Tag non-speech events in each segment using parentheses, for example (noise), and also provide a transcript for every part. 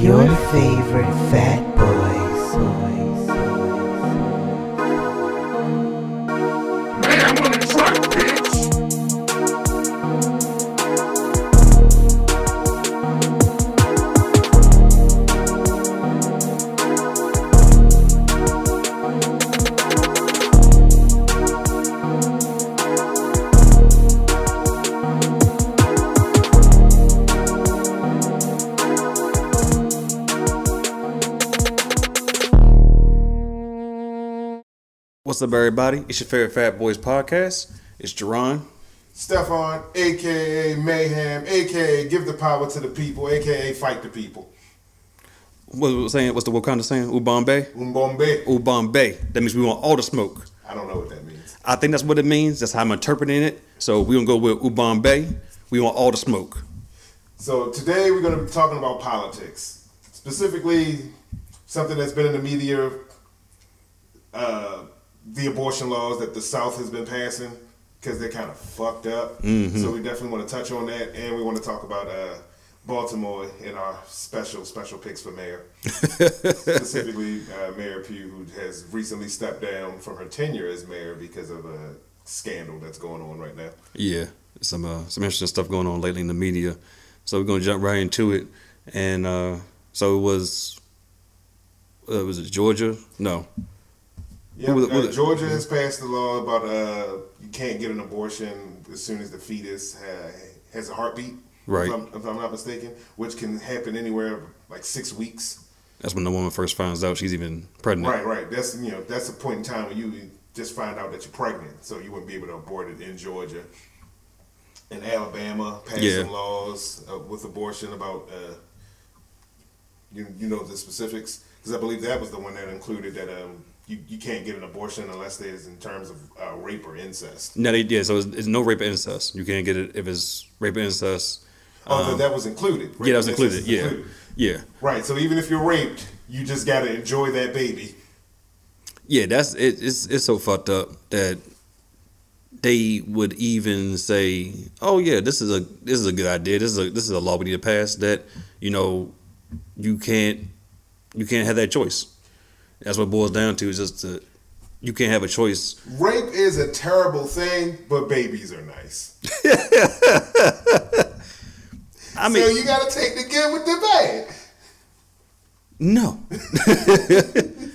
Your favorite fat What's up, everybody? It's your favorite Fat Boys podcast. It's Jerron. Stefan, aka Mayhem, aka Give the Power to the People, aka Fight the People. What was saying? What's the Wakanda saying? Ubambe? Umbombe. Ubambe. That means we want all the smoke. I don't know what that means. I think that's what it means. That's how I'm interpreting it. So we're gonna go with Ubambe. We want all the smoke. So today we're going to be talking about politics, specifically something that's been in the media, uh, the abortion laws that the South has been passing because they're kind of fucked up. So we definitely want to touch on that, and we want to talk about uh, Baltimore in our special special picks for mayor, (laughs) specifically uh, Mayor Pugh, who has recently stepped down from her tenure as mayor because of a scandal that's going on right now. Yeah, some uh, some interesting stuff going on lately in the media. So we're gonna jump right into it. And uh, so it was. Uh, was it Georgia? No. Yeah, was uh, Georgia has passed a law about uh, you can't get an abortion as soon as the fetus uh, has a heartbeat. Right. If I'm, if I'm not mistaken, which can happen anywhere like six weeks. That's when the woman first finds out she's even pregnant. Right, right. That's you know that's a point in time when you just find out that you're pregnant, so you wouldn't be able to abort it in Georgia. In Alabama, passed Yeah. laws uh, with abortion about uh, you you know the specifics because I believe that was the one that included that um you, you can't get an abortion unless there's in terms of uh, rape or incest. No, they, yeah. So it's, it's no rape or incest. You can't get it if it's rape or incest. Oh, but that was included. Um, Yeah, that was Rape included. Yeah, included. yeah, Right. So even if you're raped, you just gotta enjoy that baby. yeah. That's it. It's it's so fucked up that they would even say, "Oh yeah, this is a this is a good idea. This is a this is a law we need to pass." That you know, you can't you can't have that choice. That's what it boils down to. Is just that you can't have a choice. Rape is a terrible thing, but babies are nice. (laughs) I mean, so you gotta take the good with the bad. no. (laughs)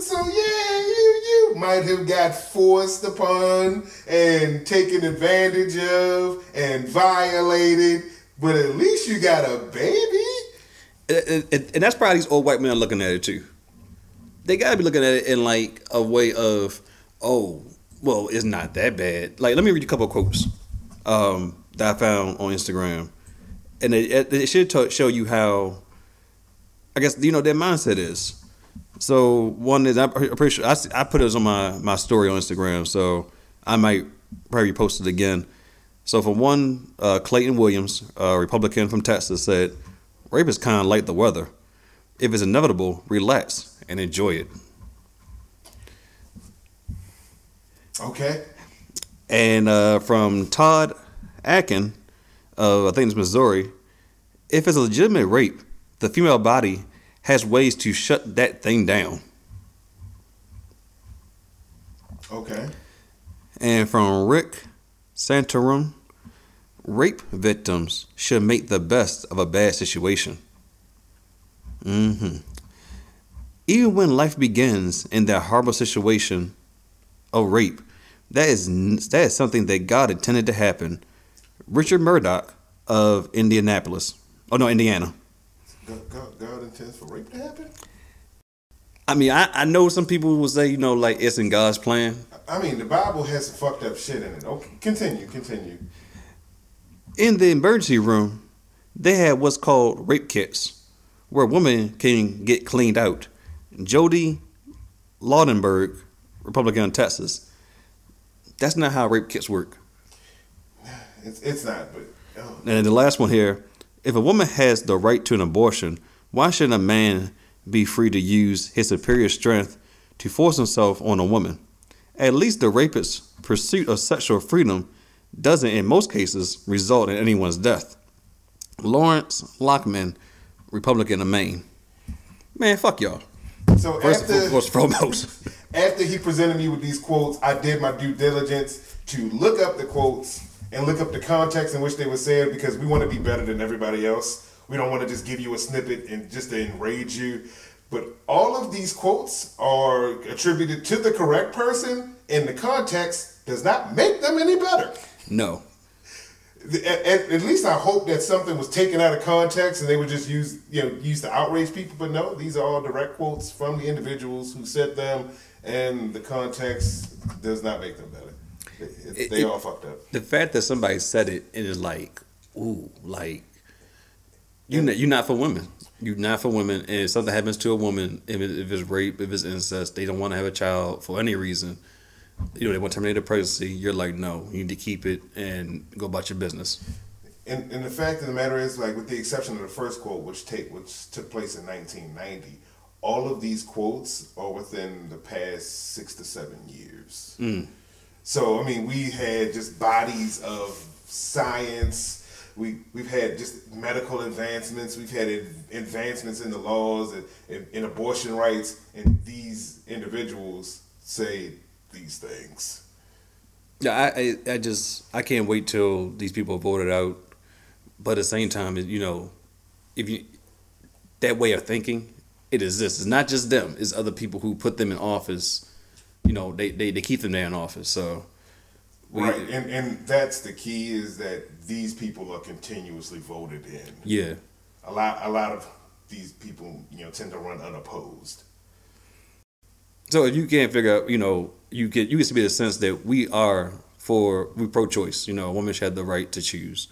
So yeah, you you might have got forced upon and taken advantage of and violated, but at least you got a baby. and, and- and that's probably these old white men looking at it too. They gotta be looking at it in like a way of, oh, well, it's not that bad. Like, let me read you a couple quotes um, that I found on Instagram, and it, it, should t- show you how, I guess you know their mindset is. So one is I'm pretty sure I, I put it on my my story on Instagram, so I might probably post it again. So for one, uh, Clayton Williams, a Republican from Texas, said, "Rape is kind of like the weather. If it's inevitable, relax and enjoy it." Okay. And uh, from Todd Akin of I think it's Missouri, if it's a legitimate rape, the female body has ways to shut that thing down. Okay. And from Rick Santorum, rape victims should make the best of a bad situation. Hmm Even when life begins in that horrible situation of rape, that is that is something that God intended to happen. Richard Mourdock of Indianapolis, oh no, Indiana. God intends for rape to happen. I mean, I, I know some people will say, you know, like it's in God's plan. I mean, the Bible has some fucked up shit in it. Okay, continue, continue. in the emergency room, they had what's called rape kits, where a woman can get cleaned out. Jody Laubenberg, Republican of Texas. That's not how rape kits work. It's it's not, but oh, And the last one here if a woman has the right to an abortion, why shouldn't a man be free to use his superior strength to force himself on a woman? At least the rapist's pursuit of sexual freedom doesn't, in most cases, result in anyone's death. Lawrence Lockman, Republican in Maine. Man, fuck y'all. So First after and foremost, foremost. (laughs) after he presented me with these quotes, I did my due diligence to look up the quotes and look up the context in which they were said because we want to be better than everybody else. We don't want to just give you a snippet and just to enrage you. But all of these quotes are attributed to the correct person, and the context does not make them any better. No. At, at, least I hope that something was taken out of context and they were just used, you know, used to outrage people. But no, these are all direct quotes from the individuals who said them, and the context does not make them better. It- it- they It- all fucked up. The fact that somebody said it and is like, ooh, like you not, you're not for women. You're not for women. And if something happens to a woman, if, if it's rape, if it's incest, they don't want to have a child for any reason. You know, they want to terminate a pregnancy. You're like, no, you need to keep it and go about your business. And, and the fact of the matter is, like, with the exception of the first quote, which take which took place in 1990, all of these quotes are within the past six to seven years. Mm. So I mean, we had just bodies of science. We we've had just medical advancements. We've had advancements in the laws and in abortion rights, and these individuals say these things. Yeah, I, I, I just I can't wait till these people are voted out. But at the same time, you know, if you that way of thinking, it is this. It's not just them; it's other people who put them in office. You know, they they, they keep them there in office. So, we, right, and and that's the key is that these people are continuously voted in. yeah, A lot, a lot of these people, you know, tend to run unopposed. So if you can't figure out, you know, you get you get to be the sense that we are for we pro-choice. You know, a woman should have the right to choose.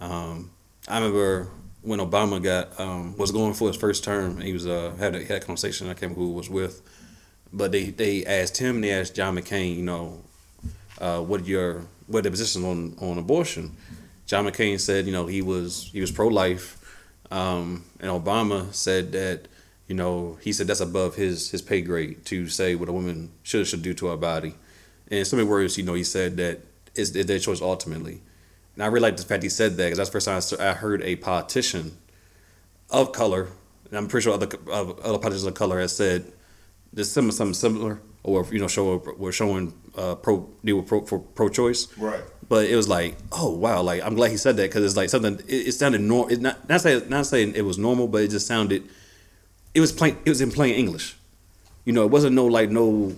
Um, I remember when Obama got um, was going for his first term, and he was uh, had a, had a conversation. I can't remember who it was with, but they they asked him and they asked John McCain, you know, uh, what your what the position on on abortion. John McCain said, you know, he was he was pro-life, um, and Obama said that, you know, he said that's above his his pay grade to say what a woman should should do to her body. And in so many words, you know, he said that it's, it's their choice ultimately. And I really like the fact he said that because that's the first time I heard a politician of color, and I'm pretty sure other other politicians of color has said this similar something similar, or you know, show we're showing uh, pro deal with pro for pro-choice. Right. But it was like, oh wow, like I'm glad he said that because it's like something. It, it sounded normal. It not not saying not saying it was normal, but it just sounded. It was plain. It was in plain English. You know, it wasn't no like no.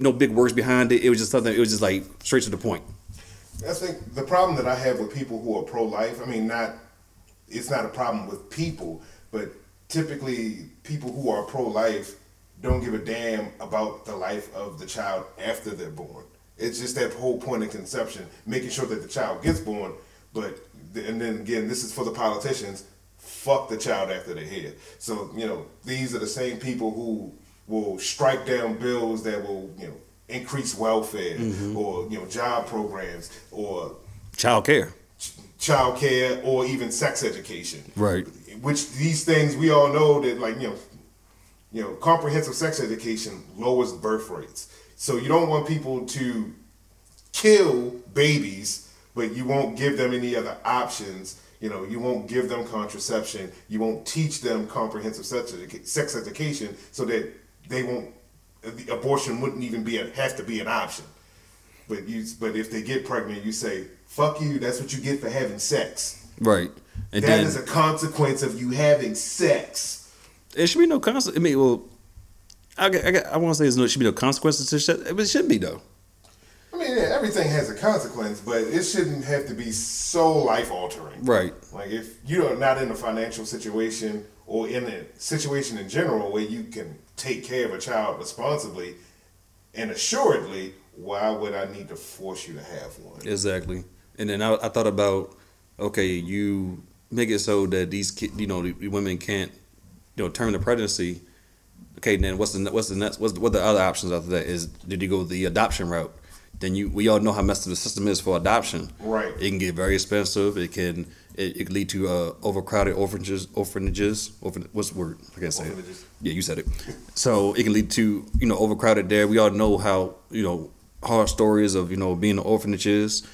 No big words behind it. It was just something. It was just like straight to the point. I think the problem that I have with people who are pro-life, I mean, not it's not a problem with people, but typically people who are pro-life don't give a damn about the life of the child after they're born. It's just that whole point of conception, making sure that the child gets born, but and then again, this is for the politicians. Fuck the child after they're here. So you know, these are the same people who will strike down bills that will you know increase welfare mm-hmm. or you know job programs or Child care. child care or even sex education. Right. Which these things we all know that like you know, you know, comprehensive sex education lowers birth rates. So you don't want people to kill babies, but you won't give them any other options. You know, you won't give them contraception. You won't teach them comprehensive sex, educa- sex education so that they won't. The abortion wouldn't even be a, have to be an option. But you, but if they get pregnant, you say, "Fuck you." That's what you get for having sex. Right. And That then is a consequence of you having sex. it should be no consequence. I mean, well, I I, I want to say there's no should be no consequences to shit, it shouldn't be though. I mean, yeah, everything has a consequence, but it shouldn't have to be so life altering. Right. Like if you're not in a financial situation or in a situation in general where you can take care of a child responsibly and assuredly, why would I need to force you to have one? Exactly. And then I, I thought about, okay, you make it so that these ki- you know, the women can't, you know, terminate the pregnancy. Okay, then what's the what's the next? What's the, what the other options after that? Is did you go the adoption route? Then you we all know how messed up the system is for adoption. Right. It can get very expensive. It can it, it can lead to uh, overcrowded orphanages. Orphanages. Orphan, what's the word? I can't say Orphanages. it. Yeah, you said it. So it can lead to you know overcrowded there. We all know how you know hard stories of you know being in orphanages.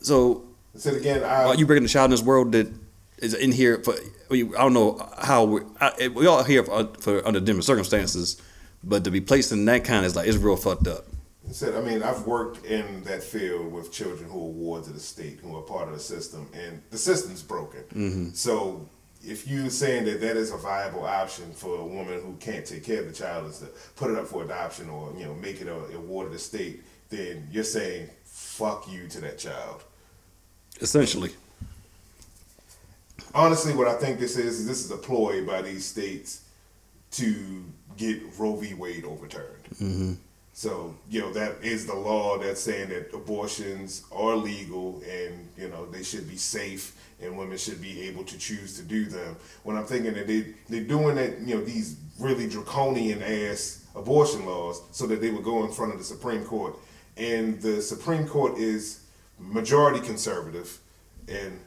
So said again, I are you bringing a child in this world that is in here for. I don't know how we we all here for, for under different circumstances, but to be placed in that kind is like it's real fucked up. He said, I mean, I've worked in that field with children who are wards of the state, who are part of the system, and the system's broken. Mm-hmm. So if you're saying that that is a viable option for a woman who can't take care of the child is to put it up for adoption or, you know, make it a, a ward of the state, then you're saying fuck you to that child. Essentially, honestly, what I think this is, is this is a ploy by these states to get Roe v. Wade overturned. Mm-hmm. So, you know, that is the law that's saying that abortions are legal and, you know, they should be safe and women should be able to choose to do them. When I'm thinking that they, they're doing it, you know, these really draconian ass abortion laws so that they would go in front of the Supreme Court. And the Supreme Court is majority conservative and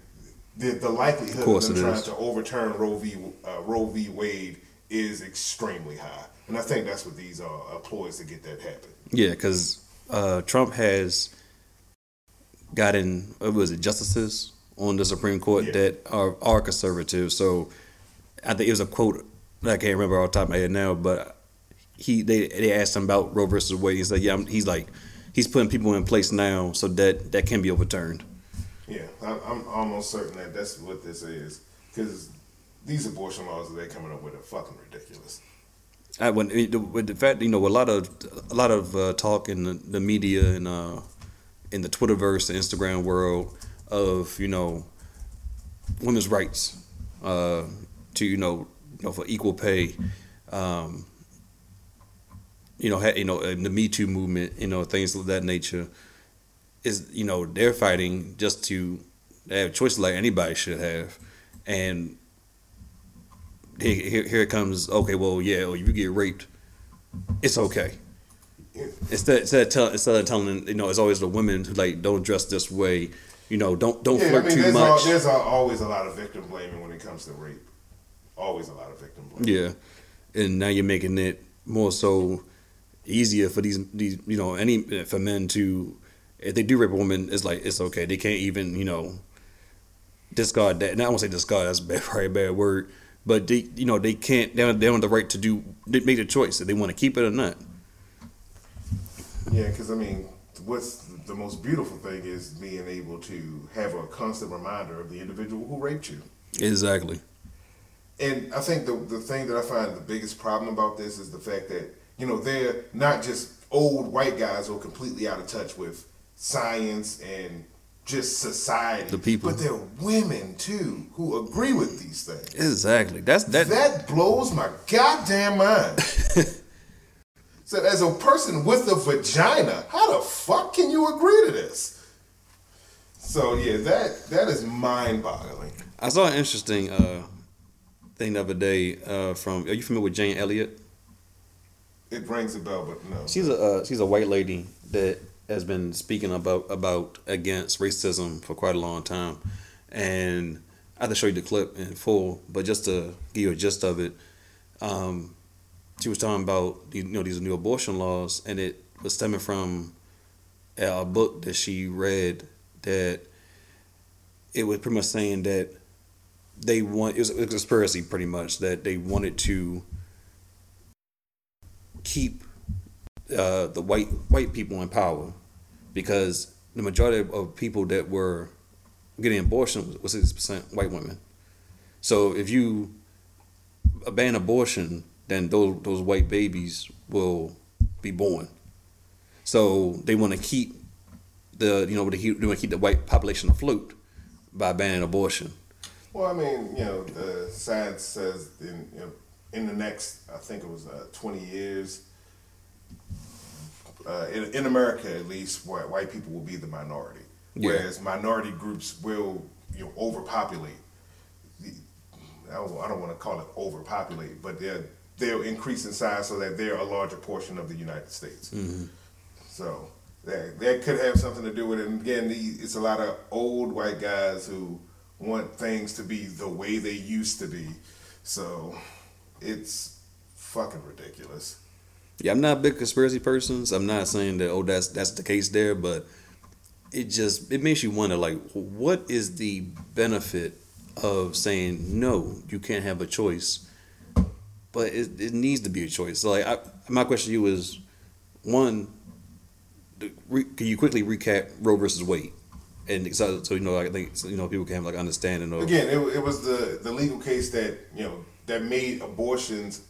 the, the likelihood of, course them trying is. to overturn Roe v. Uh, Roe v. Wade is extremely high, and I think that's what these are uh, ploys to get that happen. yeah, because uh, Trump has gotten what was it justices on the Supreme Court Yeah. that are are conservative. So I think it was a quote that I can't remember off the top of my head now, but he they they asked him about Roe versus Wade. He said, "Yeah, I'm, he's like he's putting people in place now so that that can be overturned." Yeah, I, I'm almost certain that that's what this is because these abortion laws that they're coming up with are fucking ridiculous. I, when with the fact you know a lot of a lot of uh, talk in the, the media and uh, in the Twitterverse, the Instagram world of you know women's rights uh, to you know you know for equal pay, um, you know you know the Me Too movement, you know things of that nature is you know they're fighting just to have choices like anybody should have, and here, here, it comes. Okay, well, yeah, well, you get raped, it's okay. Instead, instead of telling, instead of telling, you know, it's always the women who like don't dress this way. You know, don't don't Yeah, I flirt mean, too there's, much. al- there's always a lot of victim blaming when it comes to rape. Always a lot of victim blaming. Yeah, and now you're making it more so easier for these these you know any for men to if they do rape a woman, it's like it's okay. They can't even you know discard that. Now I won't say discard. That's a bad, (laughs) probably a bad word. But they you know they can't. They don't, they don't have the right to do they make the choice if they want to keep it or not. Yeah, because I mean, what's the most beautiful thing is being able to have a constant reminder of the individual who raped you. Exactly. And I think the the thing that I find the biggest problem about this is the fact that you know they're not just old white guys who are completely out of touch with science and just society, The people. but they're women too who agree with these things. Exactly. That's that. That blows my goddamn mind. (laughs) so, as a person with a vagina, how the fuck can you agree to this? So yeah, that that is mind-boggling. I saw an interesting uh, thing the other day uh, from. Are you familiar with Jane Elliott? It rings a bell, but no. She's a uh, she's a white lady that has been speaking about about against racism for quite a long time, and I have to show you the clip in full, but just to give you a gist of it, um, she was talking about you know these new abortion laws, and it was stemming from a book that she read that it was pretty much saying that they want it was a conspiracy pretty much that they wanted to keep uh, the white white people in power because the majority of people that were getting abortion was sixty percent white women. So if you ban abortion, then those those white babies will be born. So they want to keep the you know they, want to keep the white population afloat by banning abortion. Well, I mean, you know, the science says in you know, in the next, I think it was uh, twenty years, uh, in, in America at least, white, white people will be the minority, Yeah. whereas minority groups will you know overpopulate. I don't, I don't want to call it overpopulate, but they're they'll increase in size so that they're a larger portion of the United States. So that that could have something to do with it. And again, the, it's a lot of old white guys who want things to be the way they used to be. So it's fucking ridiculous. Yeah, I'm not a big conspiracy person. So I'm not saying that oh that's that's the case there, but it just it makes you wonder like what is the benefit of saying no, you can't have a choice, but it, it needs to be a choice. So like, I, my question to you is, one, can you quickly recap Roe versus Wade, and so, so you know, I think so, you know people can have like understanding of Again, it, it was the, the legal case that you know that made abortions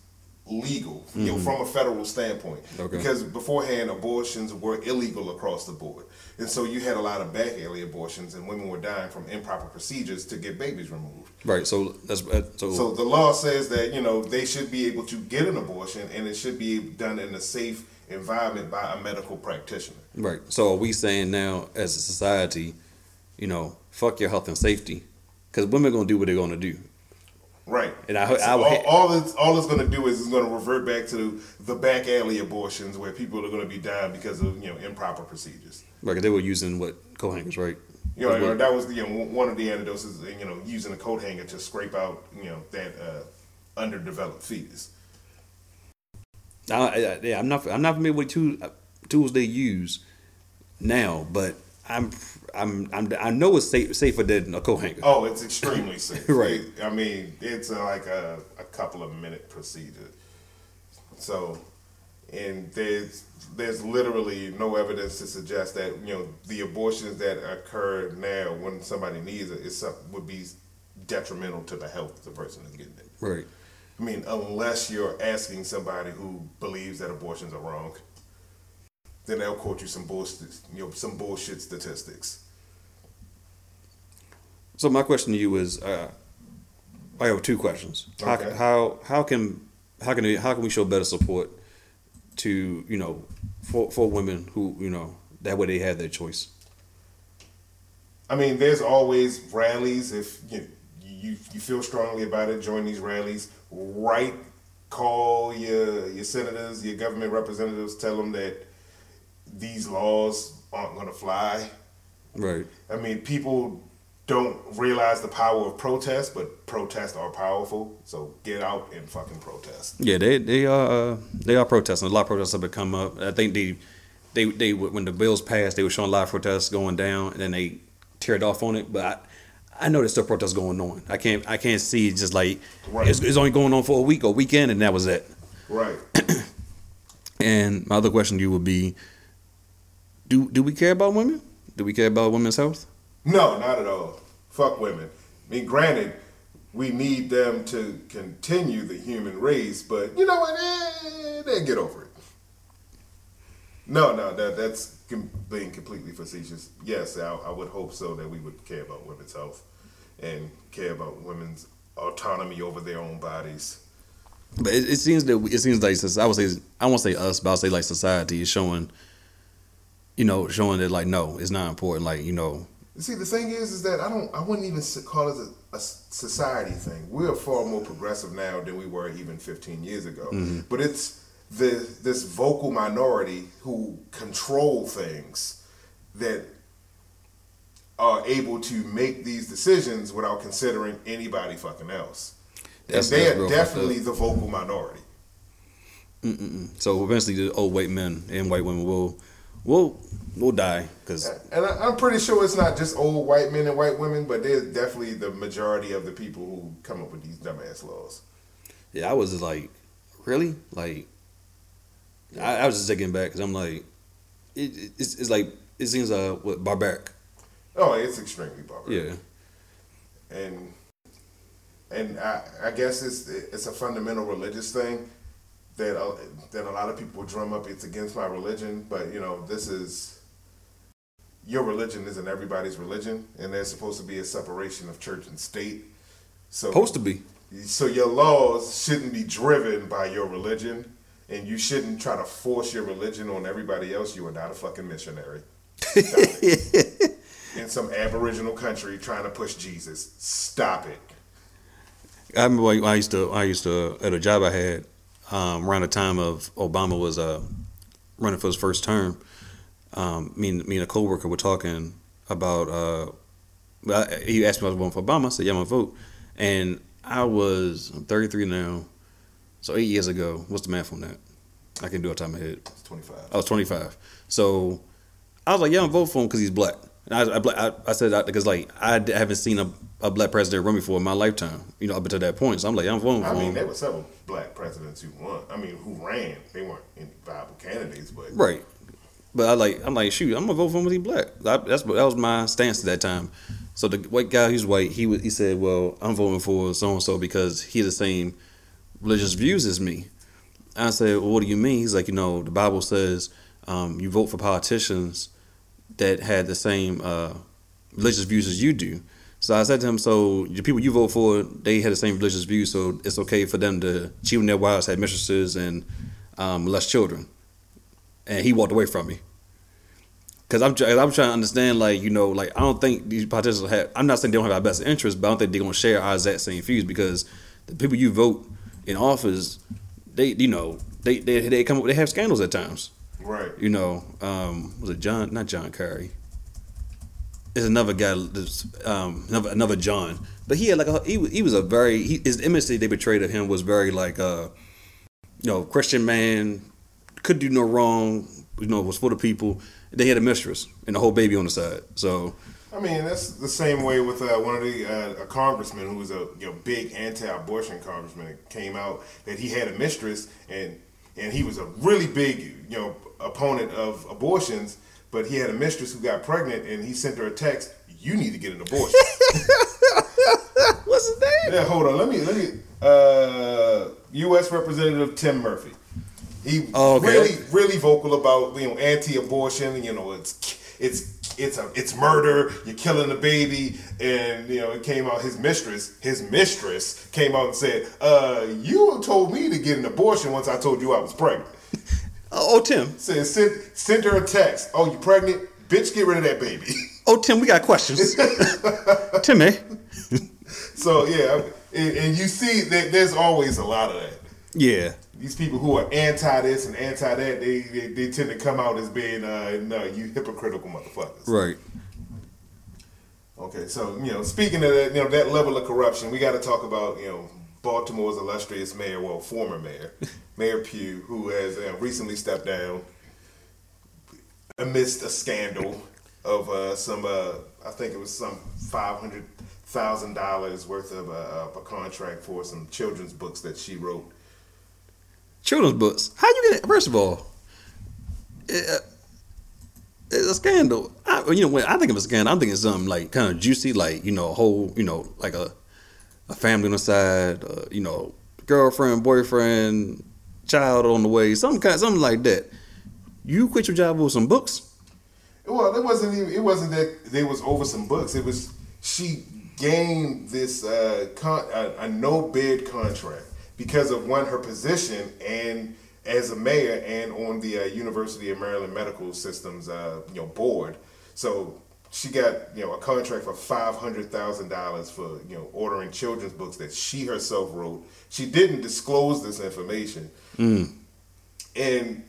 legal, you know, from a federal standpoint. Mm-hmm. Okay. Because beforehand, abortions were illegal across the board, and so you had a lot of back alley abortions, and women were dying from improper procedures to get babies removed. right. So that's uh, so, So the law says that you know they should be able to get an abortion, and it should be done in a safe environment by a medical practitioner. right. So are we saying now as a society, you know, fuck your health and safety, because women are gonna do what they're gonna do. Right. And I- So I would all, all it's all it's going to do is it's going to revert back to the back alley abortions where people are going to be dying because of you know improper procedures. Like they were using what coat hangers, right? You know, what- that was the, you know one of the antidotes is you know using a coat hanger to scrape out you know that uh, underdeveloped fetus. I, I, yeah, I'm not. I'm not familiar with two tools they use now, but I'm. I'm. I'm. I know it's safe, safer than a coat hanger. Oh, it's extremely safe. (laughs) Right. It- I mean, it's uh, like a, a couple of minute procedure. So, and there's there's literally no evidence to suggest that you know the abortions that occur now when somebody needs it is would be detrimental to the health of the person who's getting it. Right. I mean, unless you're asking somebody who believes that abortions are wrong, then they'll quote you some bullshit, you know, some bullshit statistics. So my question to you is, uh, I have two questions. How, Okay. how how can how can we, how can we show better support to you know for for women who you know that way they have their choice. I mean, there's always rallies. If you, you you feel strongly about it, join these rallies. Write, call your your senators, your government representatives. Tell them that these laws aren't going to fly. Right. I mean, people don't realize the power of protest, but protests are powerful. So get out and fucking protest. Yeah, they they are uh, they are protesting. A lot of protests have come up. I think they they they when the bills passed, they were showing a lot of protests going down, and then they teared off on it. But I, I know there's still protests going on. I can't I can't see just like Right. it's, it's only going on for a week or weekend, and that was it. Right. (clears throat) And my other question to you would be, do do we care about women? Do we care about women's health? No, not at all. Fuck women. I mean, granted, we need them to continue the human race, but you know what? Eh, they get over it. No, no, that that's com- being completely facetious. Yes, I, I would hope so that we would care about women's health and care about women's autonomy over their own bodies. But it, it seems that we- it seems like I would say I won't say us, but I'll say like society is showing, you know, showing that like no, it's not important. Like you know, See, the thing is, is that I don't, I wouldn't even call it a, a society thing. We're far more progressive now than we were even 15 years ago. Mm-hmm. But it's the this vocal minority who control things that are able to make these decisions without considering anybody fucking else. That's- and they are definitely the vocal minority. Mm-mm. so eventually the old white men and white women will will we'll die because And I, I'm pretty sure it's not just old white men and white women, but they're definitely the majority of the people who come up with these dumbass laws. yeah, I was just like, really, like, I, I was just taking back because I'm like, it, it- it's, it's like it seems uh what barbaric, Oh, it's extremely barbaric. yeah, and and I, I guess it's it's a fundamental religious thing that uh, that a lot of people drum up. It's against my religion, but you know this is your religion isn't everybody's religion, and there's supposed to be a separation of church and state. So supposed to be. so your laws shouldn't be driven by your religion, and you shouldn't try to force your religion on everybody else. You are not a fucking missionary. (laughs) In some aboriginal country trying to push Jesus. Stop it. I remember I used to I used to at a job I had um, around the time of Obama was uh, running for his first term. Um, me and me and a coworker were talking about. Uh, I- he asked me if I was voting for Obama. I said, "Yeah, I'm gonna vote." And I was I'm 33 now, so eight years ago. What's the math on that? I can do it off the top of my head. It's 25. I was 25. So I was like, yeah, I'm vote for him because he's black. And I, I, I, I said that because like I haven't seen a a black president run before in my lifetime. You know, up until that point. So I'm like, I'm voting for I mean, there were several black presidents who won. I mean, who ran. They weren't any viable candidates, but Right. But I like I'm like shoot I'm gonna vote for him because he black. I, that's that was my stance at that time. So the white guy who's white he was he said well I'm voting for so and so because he has the same religious views as me. I said well what do you mean? He's like you know the Bible says um, you vote for politicians that had the same uh, religious views as you do. So I said to him, so the people you vote for, they had the same religious views, so it's okay for them to cheat on their wives, have mistresses, and um, molest children. And he walked away from me. Cause I'm, I'm trying to understand, like you know, like I don't think these politicians have. I'm not saying they don't have our best interest, but I don't think they're gonna share our exact same views because the people you vote in office, they you know they they they come up they have scandals at times. right. You know, um, was it John? Not John Kerry. It's another guy, um, another another John. But he had like a he was, he was a very he, his image that they betrayed of him was very like uh, you know Christian man, could do no wrong. You know, was for the people. They had a mistress and a whole baby on the side. So I mean, that's the same way with uh, one of the uh, a congressman who was a you know, big anti-abortion congressman. It came out that he had a mistress and and he was a really big you know opponent of abortions, but he had a mistress who got pregnant and he sent her a text. You need to get an abortion. (laughs) what's his name? yeah, hold on. Let me let me. Uh, U.S. Representative Tim Murphy. He Oh, okay. really really vocal about you know anti-abortion. You know it's it's it's a it's murder. You're killing the baby, and you know it came out. His mistress, his mistress came out and said, "Uh, you told me to get an abortion once I told you I was pregnant." Oh, oh, Tim. Said send send her a text. Oh, you pregnant? Bitch, get rid of that baby. (laughs) Oh, Tim. We got questions. (laughs) Timmy. so yeah, and, and you see that there's always a lot of that. Yeah. these people who are anti this and anti that, they, they they tend to come out as being uh no, you hypocritical motherfuckers. Right. Okay, so you know, speaking of that, you know, that level of corruption, we got to talk about you know Baltimore's illustrious mayor, well, former mayor, (laughs) Mayor Pugh, who has uh, recently stepped down amidst a scandal of uh, some, uh, I think it was some five hundred thousand dollars worth of, uh, a contract for some children's books that she wrote. children's books. How you get it? First of all, it, it's a scandal. I, you know, when I think of a scandal, I'm thinking something like kind of juicy, like you know, a whole, you know, like a a family on the side, uh, you know, girlfriend, boyfriend, child on the way, some kind, something like that. You quit your job with some books. Well, it wasn't even. It wasn't that they was over some books. It was she gained this uh, con- a, a no bid contract because of one her position and as a mayor and on the uh, University of Maryland Medical Systems uh, you know board. So she got you know a contract for five hundred thousand dollars for you know ordering children's books that she herself wrote. She didn't disclose this information, and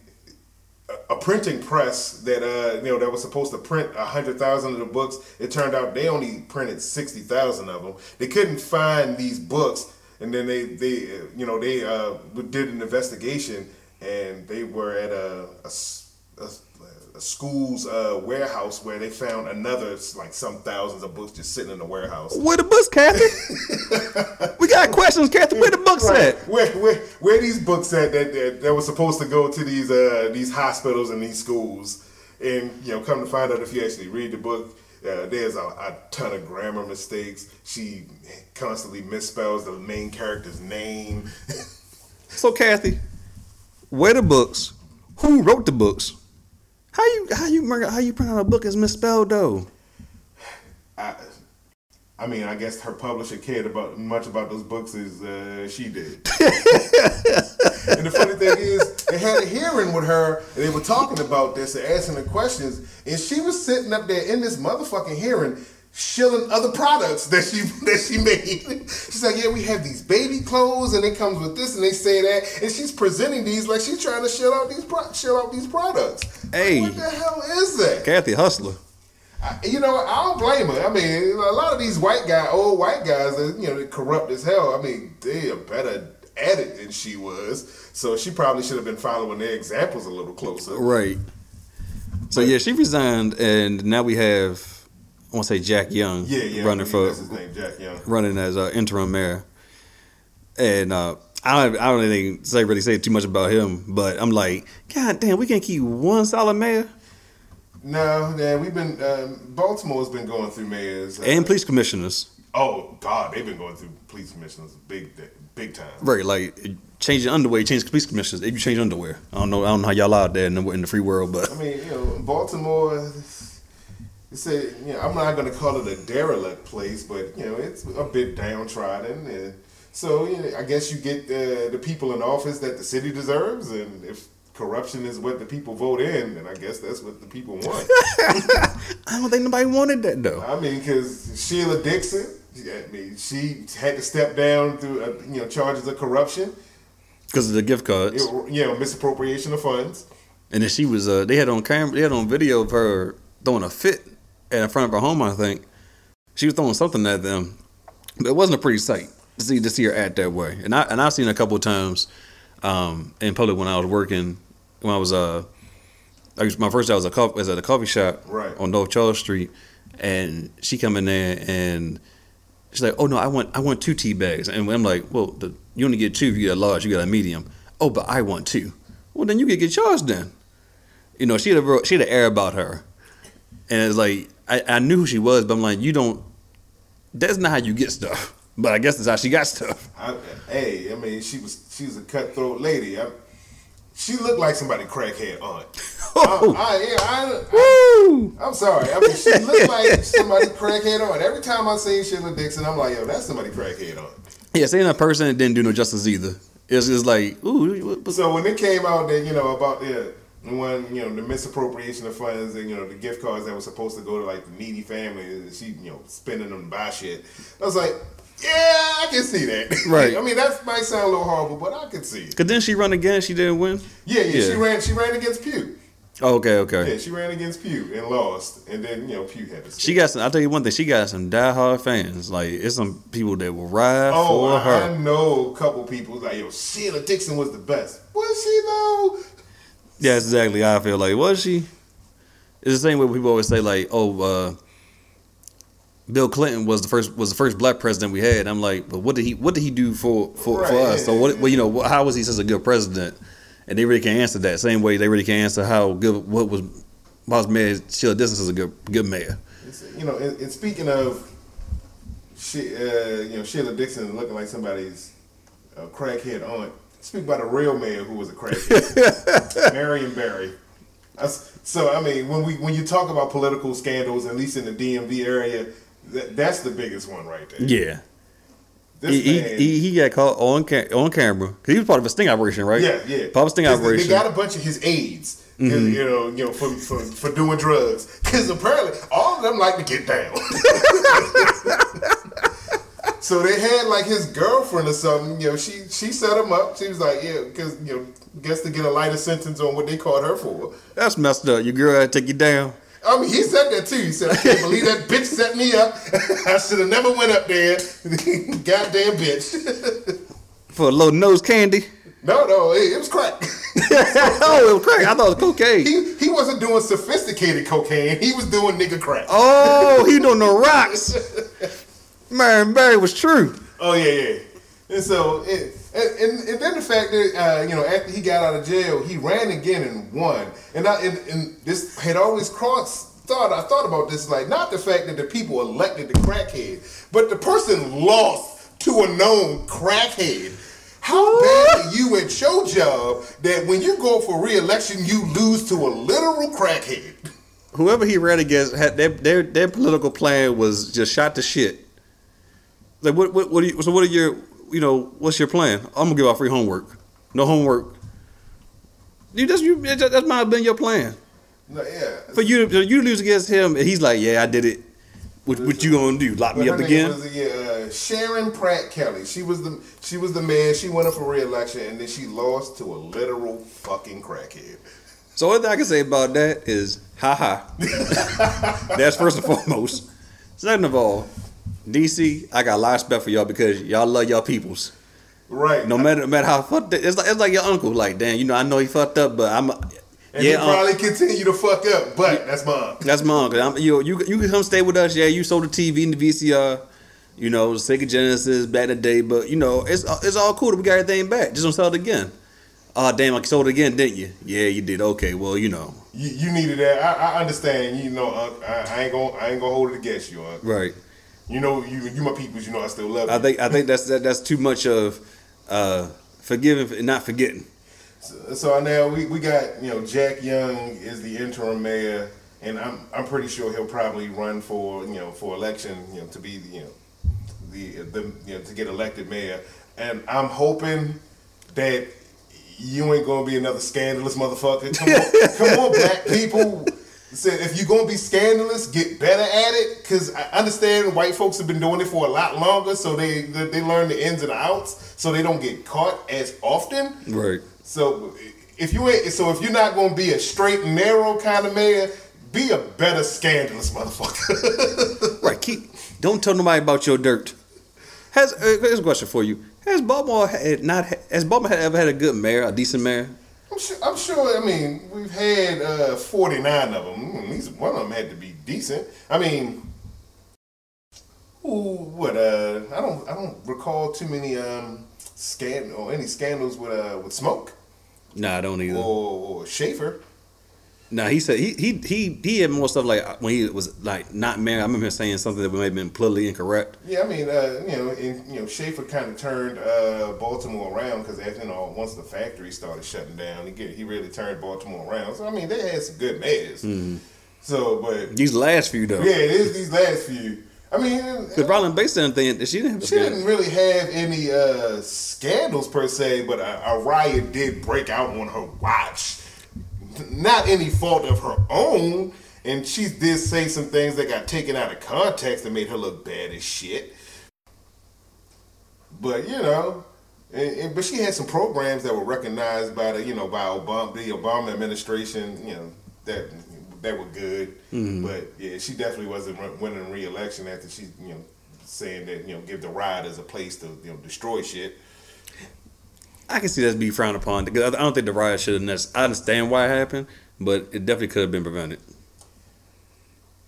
a printing press that uh you know that was supposed to print a hundred thousand of the books. It turned out they only printed sixty thousand of them. They couldn't find these books, and then they they you know they uh did an investigation, and they were at a a, a- school's uh, warehouse where they found another like some thousands of books just sitting in the warehouse. Where the books, Kathy? (laughs) we got questions, Kathy. Where the books Right. at? Where, where, where these books at that, that, that were supposed to go to these uh, these hospitals and these schools? And you know, come to find out if you actually read the book, uh, there's a, a ton of grammar mistakes. She constantly misspells the main character's name. (laughs) So, Kathy, where the books? Who wrote the books? How you how you how you print out a book is misspelled though? I, I mean, I guess her publisher cared about much about those books as uh, she did. (laughs) and the funny thing is, they had a hearing with her, and they were talking about this and asking her questions, and she was sitting up there in this motherfucking hearing, shilling other products that she (laughs) that she made. She's like, "Yeah, we have these baby clothes, and it comes with this, and they say that," and she's presenting these like she's trying to shill out these pro- shill out these products. Like, Hey. what the hell is that? Kathy Hustler. I- you know, I don't blame her. I mean, a lot of these white guy, old white guys, that you know, they corrupt as hell. I mean, they are better at it than she was. So she probably should have been following their examples a little closer. Right. So yeah, she resigned, and now we have I want to say Jack Young, Yeah, yeah. running for his name, Jack Young. running as uh, interim mayor. And uh, I don't, I don't even say really say too much about him, but I'm like, God damn, we can't keep one solid mayor No, man, we've been um, Baltimore's been going through mayors uh, and police commissioners. Oh God, they've been going through police commissioners big, big time. Right, like changing underwear, change police commissioners. If you change underwear, I don't know, I don't know how y'all out there in the, in the free world, but I mean, you know, Baltimore. It's a, you know, I'm not going to call it a derelict place, but you know, it's a bit downtrodden, and so you know, I guess you get uh, the people in office that the city deserves, and if corruption is what the people vote in, then I guess that's what the people want. (laughs) I don't think nobody wanted that though. I mean, because Sheila Dixon, I mean, she had to step down through uh, you know charges of corruption, Because of the gift cards, you know, misappropriation of funds. and then she was. Uh, they had on camera, they had on video of her throwing a fit in front of her home. I think she was throwing something at them, but it wasn't a pretty sight to see to see her act that way. And I and I've seen a couple of times um, in public when I was working when I was uh. I was, my first job was a coffee, was at a coffee shop Right. on North Charles Street, and she come in there and she's like, "Oh no, I want I want two tea bags," and I'm like, "Well, the, you only get two if you get a large, you got a medium." Oh, but I want two. Well, then you can get charged then. You know, she had a she had an air about her, and it's like I, I knew who she was, but I'm like, you don't. That's not how you get stuff. But I guess that's how she got stuff. I, hey, I mean, she was she was a cutthroat lady. I, she looked like somebody crackhead aunt. Oh. (laughs) I, I, yeah, I, Woo! I, am sorry. I mean, she looked like somebody crackhead aunt. Every time I see Sheila Dixon, I'm like, yo, that's somebody crackhead aunt. Yeah, saying that person didn't do no justice either. It's just like, ooh, So when it came out that you know about the one you know the misappropriation of funds and you know the gift cards that were supposed to go to like the needy families, and she you know spending them to buy shit, I was like, yeah, I can see that. (laughs) Right. I mean, that might sound a little horrible, but I can see it. Cause then she run again, she didn't win. Yeah, yeah, she ran. She ran against Pugh. Oh, okay, okay. Yeah, she ran against Pugh and lost, and then you know Pugh had to. She got some. I'll tell you one thing. She got some diehard fans. Like it's some people that will ride Oh, for I, I know a couple people like yo. Sheila Dixon was the best. Was she though? Yeah, that's exactly how I feel. Like was she? It's the same way people always say like, oh, uh, Bill Clinton was the first was the first black president we had. I'm like, but what did he what did he do for for, for us? So what? Well, you know, how was he such a good president? And they really can't answer that. Same way they really can't answer how good what was Boss Mayor Sheila Dixon is a good good mayor. It's, you know, and, and speaking of, she, uh, you know, Sheila Dixon looking like somebody's uh, crackhead aunt. Speak about a real man who was a crackhead, (laughs) Marion Barry. That's, so I mean, when we when you talk about political scandals, at least in the DMV area, that, that's the biggest one right there. Yeah. He, he, man, he, he got caught on on camera because he was part of a sting operation, right? yeah, yeah, Part of a sting operation. They got a bunch of his aides, Mm-hmm. you know, you know, for, for for doing drugs. Because apparently, all of them like to get down. (laughs) (laughs) So they had like his girlfriend or something. You know, she she set him up. She was like, yeah, because you know, guess to get a lighter sentence on what they caught her for. That's messed up. Your girl had to take you down. I mean, he said that too. He said, I can't believe that bitch set me up. (laughs) I should have never went up there. (laughs) Goddamn bitch. (laughs) For a little nose candy. no, no, it, it was crack. oh, it was crack. I thought it was cocaine. he he wasn't doing sophisticated cocaine. He was doing nigga crack. Oh, he doing the rocks. Marion Barry was true. Oh yeah, yeah. And so, and, and and then the fact that uh, you know after he got out of jail, he ran again and won. And I and, and this had always crossed thought. I thought about this like not the fact that the people elected the crackhead, but the person lost to a known crackhead. How bad are you at your job that when you go for re-election, you lose to a literal crackhead? Whoever he ran against had their their, their political plan was just shot to shit. Like what what what do you, so what are your you know what's your plan? I'm gonna give out free homework. No homework. You that's you that that might have been your plan. No, yeah. For you to you lose against him and he's like, Yeah, I did it. What, what you gonna do? Lock me up again? Was, yeah, uh, Sharon Pratt Kelly. She was the she was the man. She went up for re-election and then she lost to a literal fucking crackhead. So what I can say about that is, ha ha. (laughs) That's first and foremost. Second of all, DC, I got a lot of respect for y'all because y'all love y'all peoples. Right. No matter no matter how fucked it, it's like it's like your uncle. Like, damn, you know, I know he fucked up, but I'm And Yeah, he um, probably continue to fuck up, but that's mom. That's my uncle. I'm, you, you, you can come stay with us. Yeah, you sold the TV and the VCR. You know, Sega Genesis back in the day, but you know, it's uh, it's all cool we got everything back. Just don't sell it again. Oh damn! I sold it again, didn't you? Yeah, you did. Okay, well, you know, You, you needed that. I, I understand. You know, Unc, I, I ain't gonna I ain't gonna hold it against you, Unc. right. You know, you you my peoples. You know, I still love you. I think I think that's that, that's too much of uh, forgiving and not forgetting. So, so now we, we got you know Jack Young is the interim mayor, and I'm I'm pretty sure he'll probably run for you know for election you know to be you know the the you know to get elected mayor, and I'm hoping that you ain't gonna be another scandalous motherfucker. Come on, (laughs) come on, black people. Said if you're gonna be scandalous, get better at it. Cause I understand white folks have been doing it for a lot longer, so they they learn the ins and outs, so they don't get caught as often. Right. So if you ain't, so if you're not gonna be a straight and narrow kind of mayor, be a better scandalous motherfucker. (laughs) Right. Keep. Don't tell nobody about your dirt. Has uh, here's a question for you. Has Baltimore had not has Baltimore had ever had a good mayor, a decent mayor? I'm sure. I'm sure. I mean, we've had uh, 49 of them. Mm, At least one of them had to be decent. I mean, ooh, what? Uh, I don't. I don't recall too many um scan or any scandals with uh with Schmoke Nah, I don't either. or, or Schaefer. Nah, he said he he he he had more stuff like when he was like not married. I remember him saying something that may have been politically incorrect. Yeah, I mean, uh, you know, and, you know, Schaefer kind of turned uh, Baltimore around because you know, once the factory started shutting down, he get, he really turned Baltimore around. So I mean, they had some good mayors. So, but These last few though, yeah, it is these last few. I mean, because Roland Basin thing, she didn't have she didn't really have any uh, scandals per se, but a, a riot did break out on her watch. Not any fault of her own, and she did say some things that got taken out of context and made her look bad as shit. But you know, and, and- but she had some programs that were recognized by the you know by Obama, the Obama administration. You know that that were good. Mm-hmm. But yeah, she definitely wasn't winning re-election after she you know saying that you know give the rioters a place to you know destroy shit. I can see that be frowned upon. Because I don't think the riot should have. necess- I understand why it happened, but it definitely could have been prevented.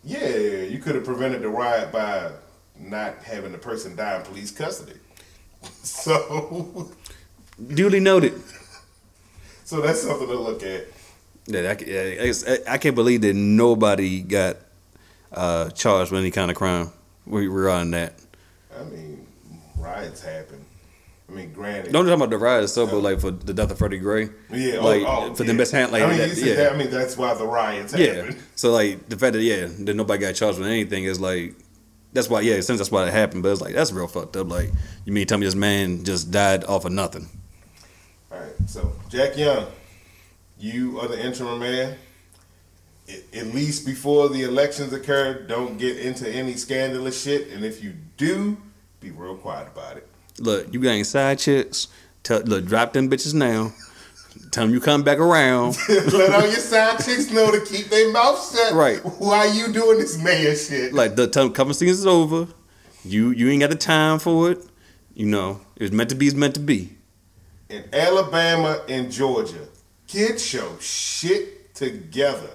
Yeah, you could have prevented the riot by not having the person die in police custody. (laughs) So, Duly noted. so that's something to look at. Yeah, I, I I- I can't believe that nobody got uh, charged with any kind of crime. We were on that. I mean, riots happen. I mean, granted. Don't talk about the riot itself, but like for the death of Freddie Gray. yeah, oh, like oh, for yeah. the best hand, like I mean, that, yeah, that, I mean, that's why the riots yeah. happen. (laughs) So like the fact that yeah, that nobody got charged with anything is like that's why yeah, since that's why it happened. But it's like that's real fucked up. Like you mean tell me this man just died off of nothing? All right, so Jack Young, you are the interim. A- At least before the elections occur, don't get into any scandalous shit. And if you do, be real quiet about it. Look, you got any side chicks? Tell look, drop them bitches now. Tell them you come back around. (laughs) Let all your side chicks know to keep their mouth shut. Right. While you doing this mayor shit. like the cover season is over. You you ain't got the time for it. You know it's meant to be. It's meant to be. in Alabama and Georgia. Get your shit together.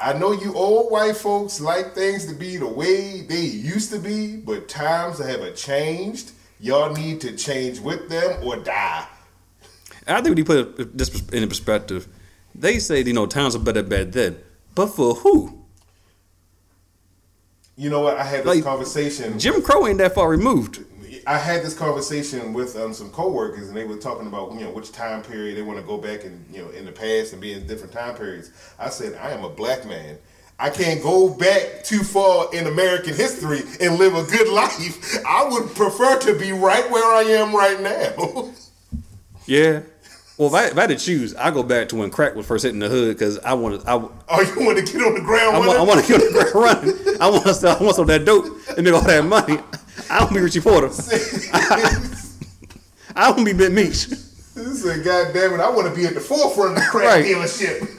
I know you old white folks like things to be the way they used to be, but times have changed. Y'all need to change with them or die. I think when you put this in perspective, they say you know times are better back then, but for who? You know what? I had this Like, conversation. Jim Crow ain't that far removed. I had this conversation with um, some coworkers, and they were talking about you know which time period they want to go back and you know in the past and be in different time periods. I said I am a black man. I can't go back too far in American history and live a good (laughs) life. I would prefer to be right where I am right now. (laughs) Yeah. Well, if I, if I had to choose, I go back to when crack was first hitting the hood because I want to. I, oh, you want to get on the ground? I with want, I it? want to kill the ground (laughs) running. I want to. I want some of that dope and make all that money. I don't be Richie Porter. I don't be Big Meech. This is God damn it! I want to be at the forefront of the crack Right. dealership.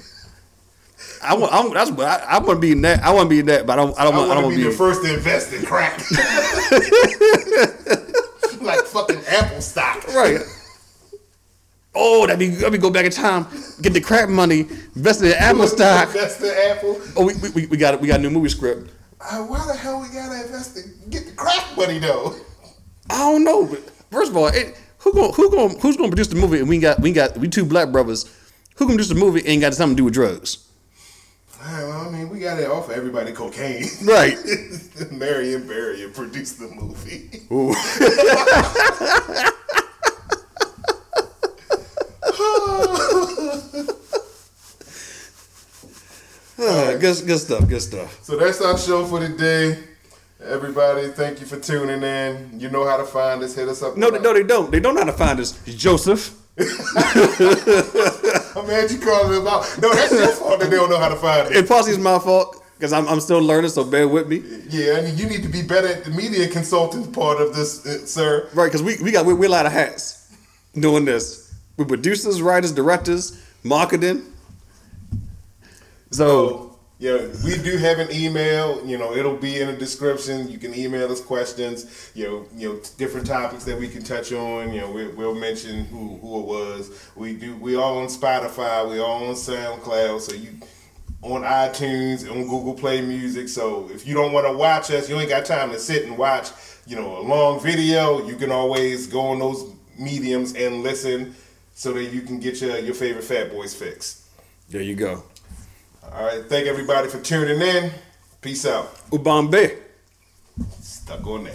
I want. I'm, that's what I, I want to be in that. I want to be in that, but I don't. I don't I want. I want to be the first to invest in crack, (laughs) (laughs) like fucking Apple stock. Right. Oh, that'd be let me go back in time, get the crap money, invest in Apple (laughs) stock. That's the Apple. Oh, we, we, we got we got a new movie script. Uh, why the hell we gotta invest in get the crack money though? I don't know. But first of all, it, who going who going who's going to produce the movie? And we got we got we two black brothers. Who can produce the movie and ain't got something to do with drugs? Well, I mean, we got to offer everybody cocaine. Right. (laughs) Marion Barry produced the movie. Ooh. (laughs) Ah, (laughs) good, good stuff. Good stuff. So that's our show for today. Everybody, thank you for tuning in. You know how to find us. Hit us up. No, they, no, they don't. They don't know how to find us. Joseph. I'm mad you calling them out. No, that's your fault that they don't know how to find it. It possibly is my fault because I'm, I'm still learning. So bear with me. Yeah, and you need to be better at the media consultant part of this, uh, sir. Right, because we, we got we, we're a lot of hats doing this. We're producers, writers, directors, marketing. So So, yeah, we do have an email. You know, it'll be in the description. You can email us questions. You know, you know, different topics that we can touch on. You know, we, we'll mention who who it was. We do. We all on Spotify. We all on SoundCloud. So you on iTunes, on Google Play Music. So if you don't want to watch us, you ain't got time to sit and watch. You know, a long video. You can always go on those mediums and listen, so that you can get your your favorite Fat Boys fix. there you go. All right, thank everybody for tuning in. Peace out. Ubambe. Stuck on that.